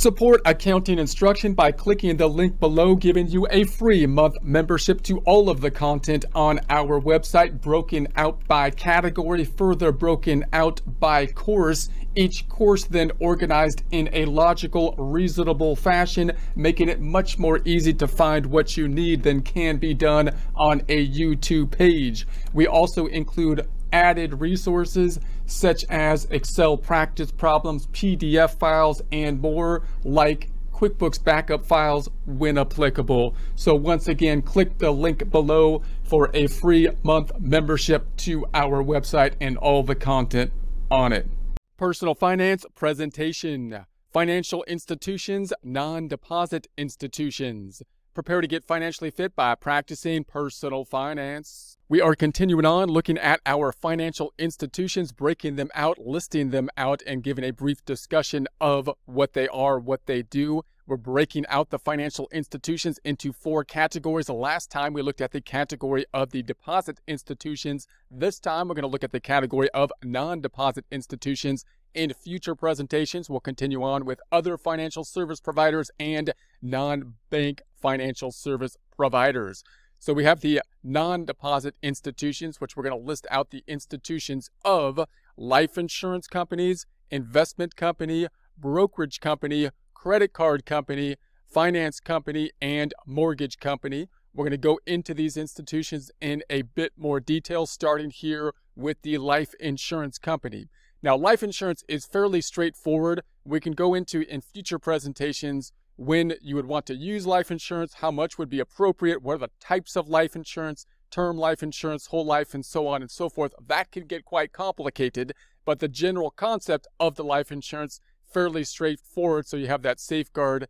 Support accounting instruction by clicking the link below, giving you a free month membership to all of the content on our website, broken out by category, further broken out by course. Each course then organized in a logical, reasonable fashion, making it much more easy to find what you need than can be done on a YouTube page. We also include added resources such as Excel practice problems, PDF files, and more like QuickBooks backup files when applicable. So once again, click the link below for a free month membership to our website and all the content on it. Personal finance presentation. Financial institutions, non-deposit institutions. Prepare to get financially fit by practicing personal finance. We are continuing on looking at our financial institutions, breaking them out, listing them out, and giving a brief discussion of what they are, what they do. We're breaking out the financial institutions into four categories. The last time we looked at the category of the deposit institutions. This time we're going to look at the category of non deposit institutions in future presentations, we'll continue on with other financial service providers and non bank financial service providers. So we have the non deposit institutions, which we're going to list out the institutions of life insurance companies, investment company, brokerage company, credit card company, finance company, and mortgage company. We're going to go into these institutions in a bit more detail, starting here with the life insurance company. Now, life insurance is fairly straightforward. We can go into in future presentations when you would want to use life insurance, how much would be appropriate, what are the types of life insurance, term life insurance, whole life, and so on and so forth. That can get quite complicated, but the general concept of the life insurance fairly straightforward. So you have that safeguard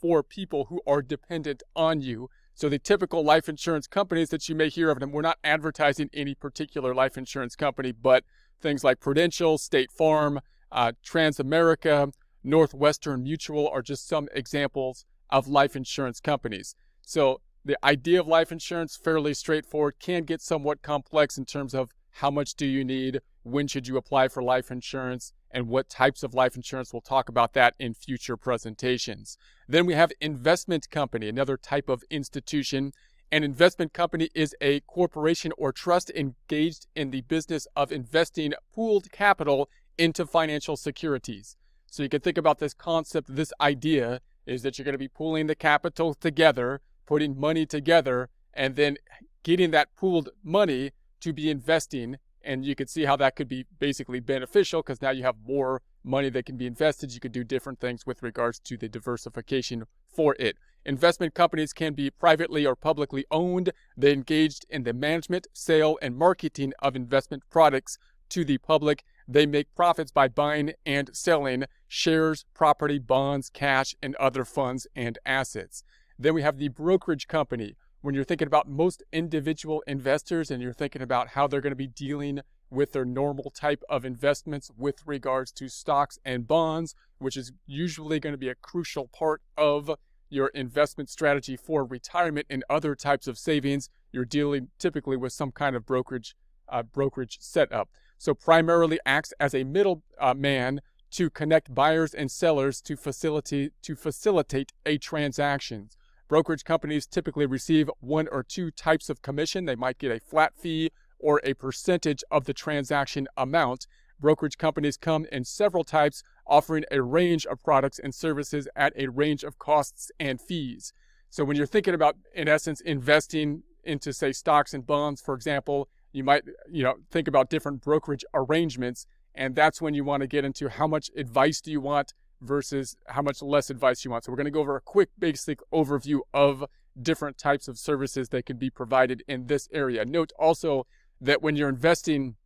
for people who are dependent on you. So the typical life insurance companies that you may hear of, and we're not advertising any particular life insurance company, but Things like Prudential, State Farm, uh, Transamerica, Northwestern Mutual are just some examples of life insurance companies. So the idea of life insurance fairly straightforward, can get somewhat complex in terms of how much do you need, when should you apply for life insurance, and what types of life insurance. We'll talk about that in future presentations. Then we have investment company, another type of institution an investment company is a corporation or trust engaged in the business of investing pooled capital into financial securities. So you can think about this concept, this idea is that you're going to be pooling the capital together, putting money together, and then getting that pooled money to be investing. And you can see how that could be basically beneficial because now you have more money that can be invested. You could do different things with regards to the diversification for it. Investment companies can be privately or publicly owned. They engaged in the management, sale, and marketing of investment products to the public. They make profits by buying and selling shares, property, bonds, cash, and other funds and assets. Then we have the brokerage company. When you're thinking about most individual investors and you're thinking about how they're going to be dealing with their normal type of investments with regards to stocks and bonds, which is usually going to be a crucial part of your investment strategy for retirement and other types of savings, you're dealing typically with some kind of brokerage uh, brokerage setup. So primarily acts as a middle uh, to connect buyers and sellers to facilitate to facilitate a transaction. Brokerage companies typically receive one or two types of commission. They might get a flat fee or a percentage of the transaction amount. Brokerage companies come in several types, offering a range of products and services at a range of costs and fees. So when you're thinking about, in essence, investing into, say, stocks and bonds, for example, you might, you know, think about different brokerage arrangements, and that's when you want to get into how much advice do you want versus how much less advice you want. So we're going to go over a quick basic overview of different types of services that can be provided in this area. Note also that when you're investing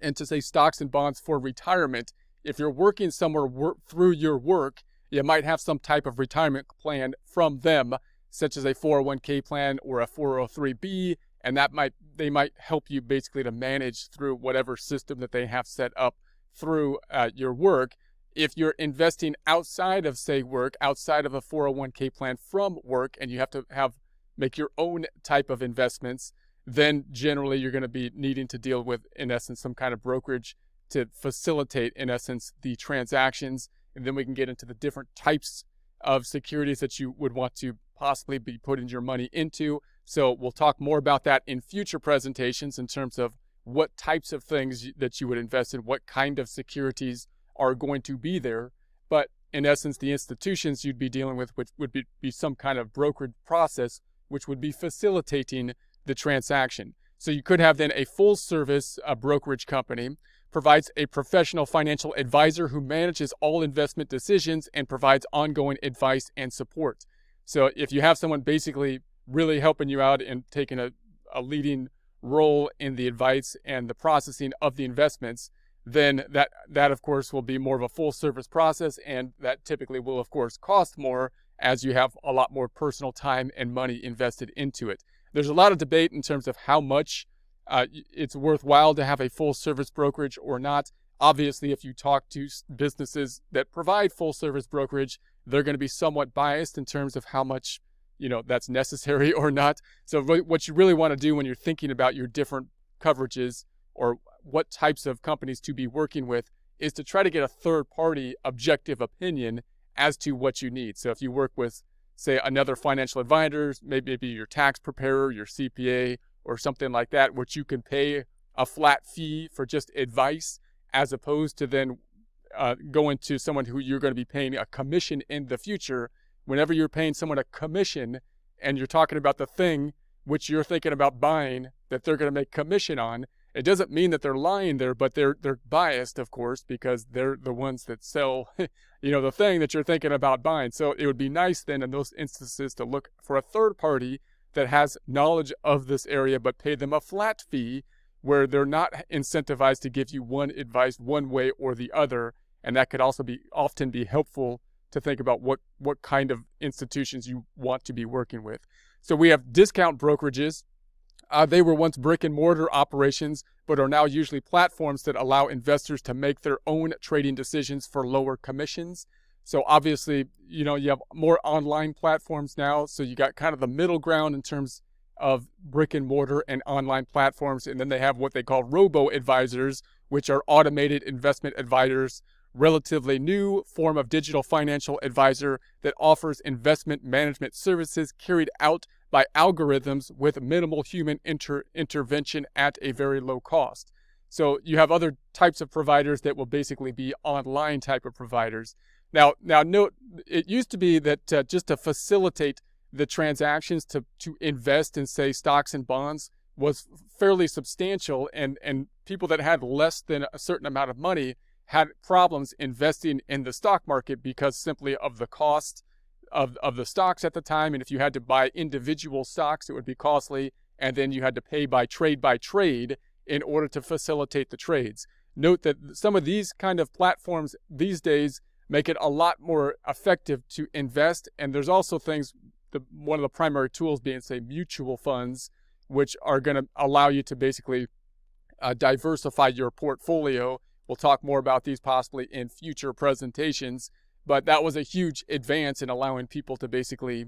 and to say stocks and bonds for retirement, if you're working somewhere through your work, you might have some type of retirement plan from them, such as a 401k plan or a 403b, and that might they might help you basically to manage through whatever system that they have set up through uh, your work. If you're investing outside of say work, outside of a 401k plan from work, and you have to have make your own type of investments, then generally you're going to be needing to deal with, in essence, some kind of brokerage to facilitate, in essence, the transactions. and then we can get into the different types of securities that you would want to possibly be putting your money into. So we'll talk more about that in future presentations in terms of what types of things that you would invest in, what kind of securities are going to be there. But in essence, the institutions you'd be dealing with which would be, be some kind of brokered process, which would be facilitating the transaction. So you could have then a full service uh, brokerage company provides a professional financial advisor who manages all investment decisions and provides ongoing advice and support. So if you have someone basically really helping you out and taking a, a leading role in the advice and the processing of the investments, then that that of course will be more of a full service process and that typically will of course cost more as you have a lot more personal time and money invested into it. There's a lot of debate in terms of how much uh, it's worthwhile to have a full service brokerage or not. Obviously, if you talk to businesses that provide full service brokerage, they're going to be somewhat biased in terms of how much you know that's necessary or not. So what you really want to do when you're thinking about your different coverages or what types of companies to be working with is to try to get a third party objective opinion as to what you need. So if you work with say another financial advisor, maybe, maybe your tax preparer, your CPA, or something like that, which you can pay a flat fee for just advice as opposed to then uh, going to someone who you're going to be paying a commission in the future. Whenever you're paying someone a commission and you're talking about the thing which you're thinking about buying that they're going to make commission on, it doesn't mean that they're lying there, but they're they're biased, of course, because they're the ones that sell, you know, the thing that you're thinking about buying. So it would be nice then in those instances to look for a third party that has knowledge of this area, but pay them a flat fee where they're not incentivized to give you one advice one way or the other. And that could also be often be helpful to think about what, what kind of institutions you want to be working with. So we have discount brokerages. Uh, they were once brick and mortar operations, but are now usually platforms that allow investors to make their own trading decisions for lower commissions. So obviously, you know, you have more online platforms now. So you got kind of the middle ground in terms of brick and mortar and online platforms. And then they have what they call robo advisors, which are automated investment advisors, relatively new form of digital financial advisor that offers investment management services carried out by algorithms with minimal human inter- intervention at a very low cost. So you have other types of providers that will basically be online type of providers. Now, now note, it used to be that uh, just to facilitate the transactions to, to invest in, say, stocks and bonds was fairly substantial, and, and people that had less than a certain amount of money had problems investing in the stock market because simply of the cost of, of the stocks at the time. And if you had to buy individual stocks, it would be costly. And then you had to pay by trade by trade in order to facilitate the trades. Note that some of these kind of platforms these days make it a lot more effective to invest. And there's also things, the, one of the primary tools being, say, mutual funds, which are going to allow you to basically uh, diversify your portfolio. We'll talk more about these possibly in future presentations, but that was a huge advance in allowing people to basically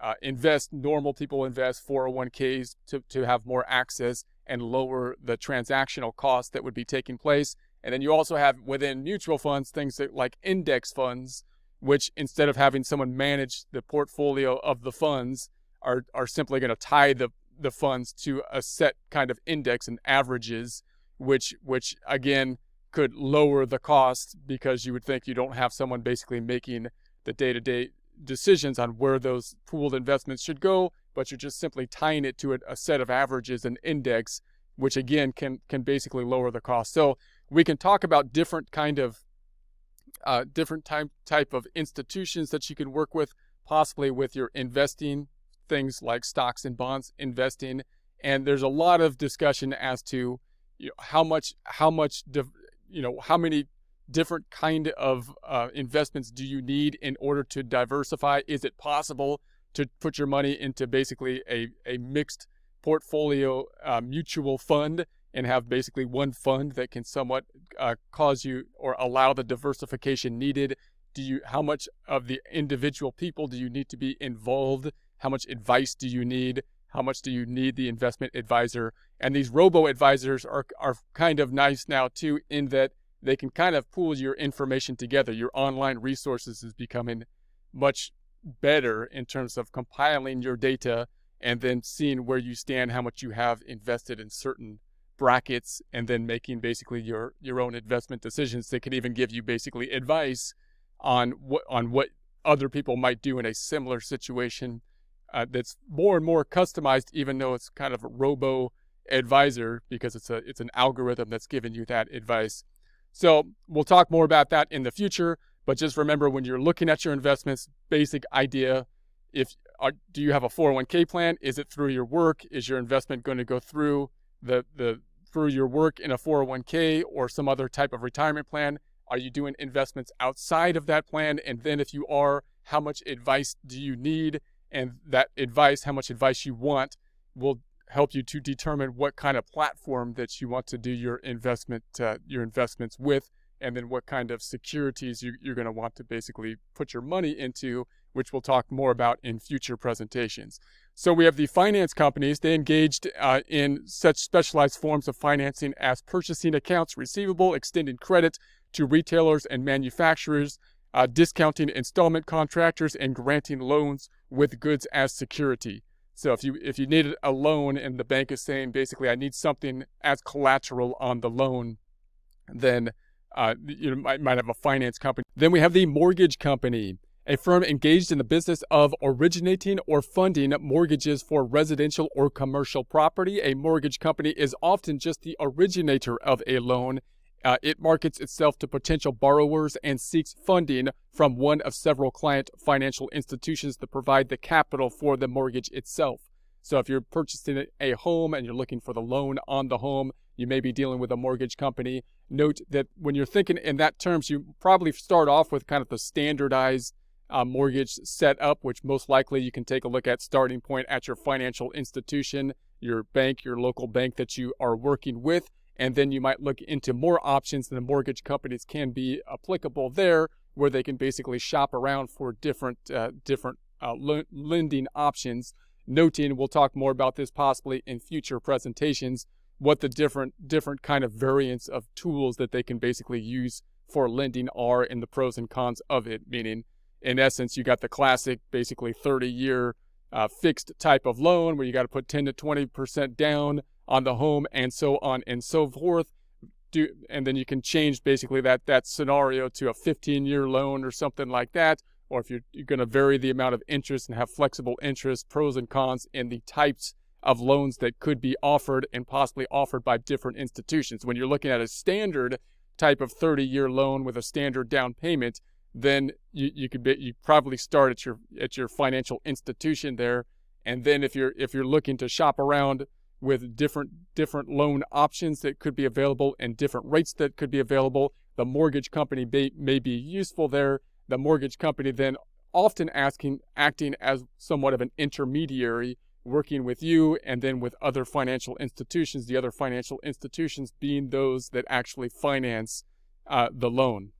uh, invest, normal people invest 401ks to, to have more access and lower the transactional costs that would be taking place. And then you also have within mutual funds things that, like index funds, which instead of having someone manage the portfolio of the funds, are, are simply going to tie the, the funds to a set kind of index and averages, which which again could lower the cost because you would think you don't have someone basically making the day-to-day decisions on where those pooled investments should go, but you're just simply tying it to a, a set of averages and index, which again can can basically lower the cost. So we can talk about different kind of uh, different type type of institutions that you can work with, possibly with your investing things like stocks and bonds investing. And there's a lot of discussion as to you know, how much how much you know how many different kind of uh, investments do you need in order to diversify? Is it possible to put your money into basically a, a mixed portfolio uh, mutual fund and have basically one fund that can somewhat uh, cause you or allow the diversification needed? Do you how much of the individual people do you need to be involved? How much advice do you need? How much do you need the investment advisor? And these robo advisors are are kind of nice now too in that they can kind of pool your information together. Your online resources is becoming much better in terms of compiling your data and then seeing where you stand, how much you have invested in certain brackets, and then making basically your your own investment decisions. They can even give you basically advice on what on what other people might do in a similar situation. Uh, that's more and more customized, even though it's kind of a robo advisor because it's a it's an algorithm that's giving you that advice. So we'll talk more about that in the future. But just remember when you're looking at your investments, basic idea: if are, do you have a 401k plan? Is it through your work? Is your investment going to go through the the through your work in a 401k or some other type of retirement plan? Are you doing investments outside of that plan? And then if you are, how much advice do you need? And that advice, how much advice you want, will help you to determine what kind of platform that you want to do your investment uh, your investments with and then what kind of securities you, you're going to want to basically put your money into which we'll talk more about in future presentations. So we have the finance companies. They engaged uh, in such specialized forms of financing as purchasing accounts receivable extending credit to retailers and manufacturers uh, discounting installment contractors and granting loans with goods as security so if you if you needed a loan and the bank is saying basically I need something as collateral on the loan, then uh, you might, might have a finance company. Then we have the mortgage company, a firm engaged in the business of originating or funding mortgages for residential or commercial property. A mortgage company is often just the originator of a loan uh, it markets itself to potential borrowers and seeks funding from one of several client financial institutions that provide the capital for the mortgage itself. So if you're purchasing a home and you're looking for the loan on the home, you may be dealing with a mortgage company. Note that when you're thinking in that terms, you probably start off with kind of the standardized uh, mortgage setup, which most likely you can take a look at starting point at your financial institution, your bank, your local bank that you are working with and then you might look into more options and the mortgage companies can be applicable there where they can basically shop around for different uh, different uh, lending options. Noting we'll talk more about this possibly in future presentations what the different different kind of variants of tools that they can basically use for lending are and the pros and cons of it meaning in essence you got the classic basically 30 year uh, fixed type of loan where you got to put 10 to 20 percent down on the home and so on and so forth. Do, and then you can change basically that, that scenario to a 15 year loan or something like that. Or if you're, you're going to vary the amount of interest and have flexible interest, pros and cons in the types of loans that could be offered and possibly offered by different institutions. When you're looking at a standard type of 30 year loan with a standard down payment, then you, you could be, you probably start at your at your financial institution there. And then if you're if you're looking to shop around with different different loan options that could be available and different rates that could be available. The mortgage company may, may be useful there. The mortgage company then often asking acting as somewhat of an intermediary working with you and then with other financial institutions, the other financial institutions being those that actually finance uh, the loan.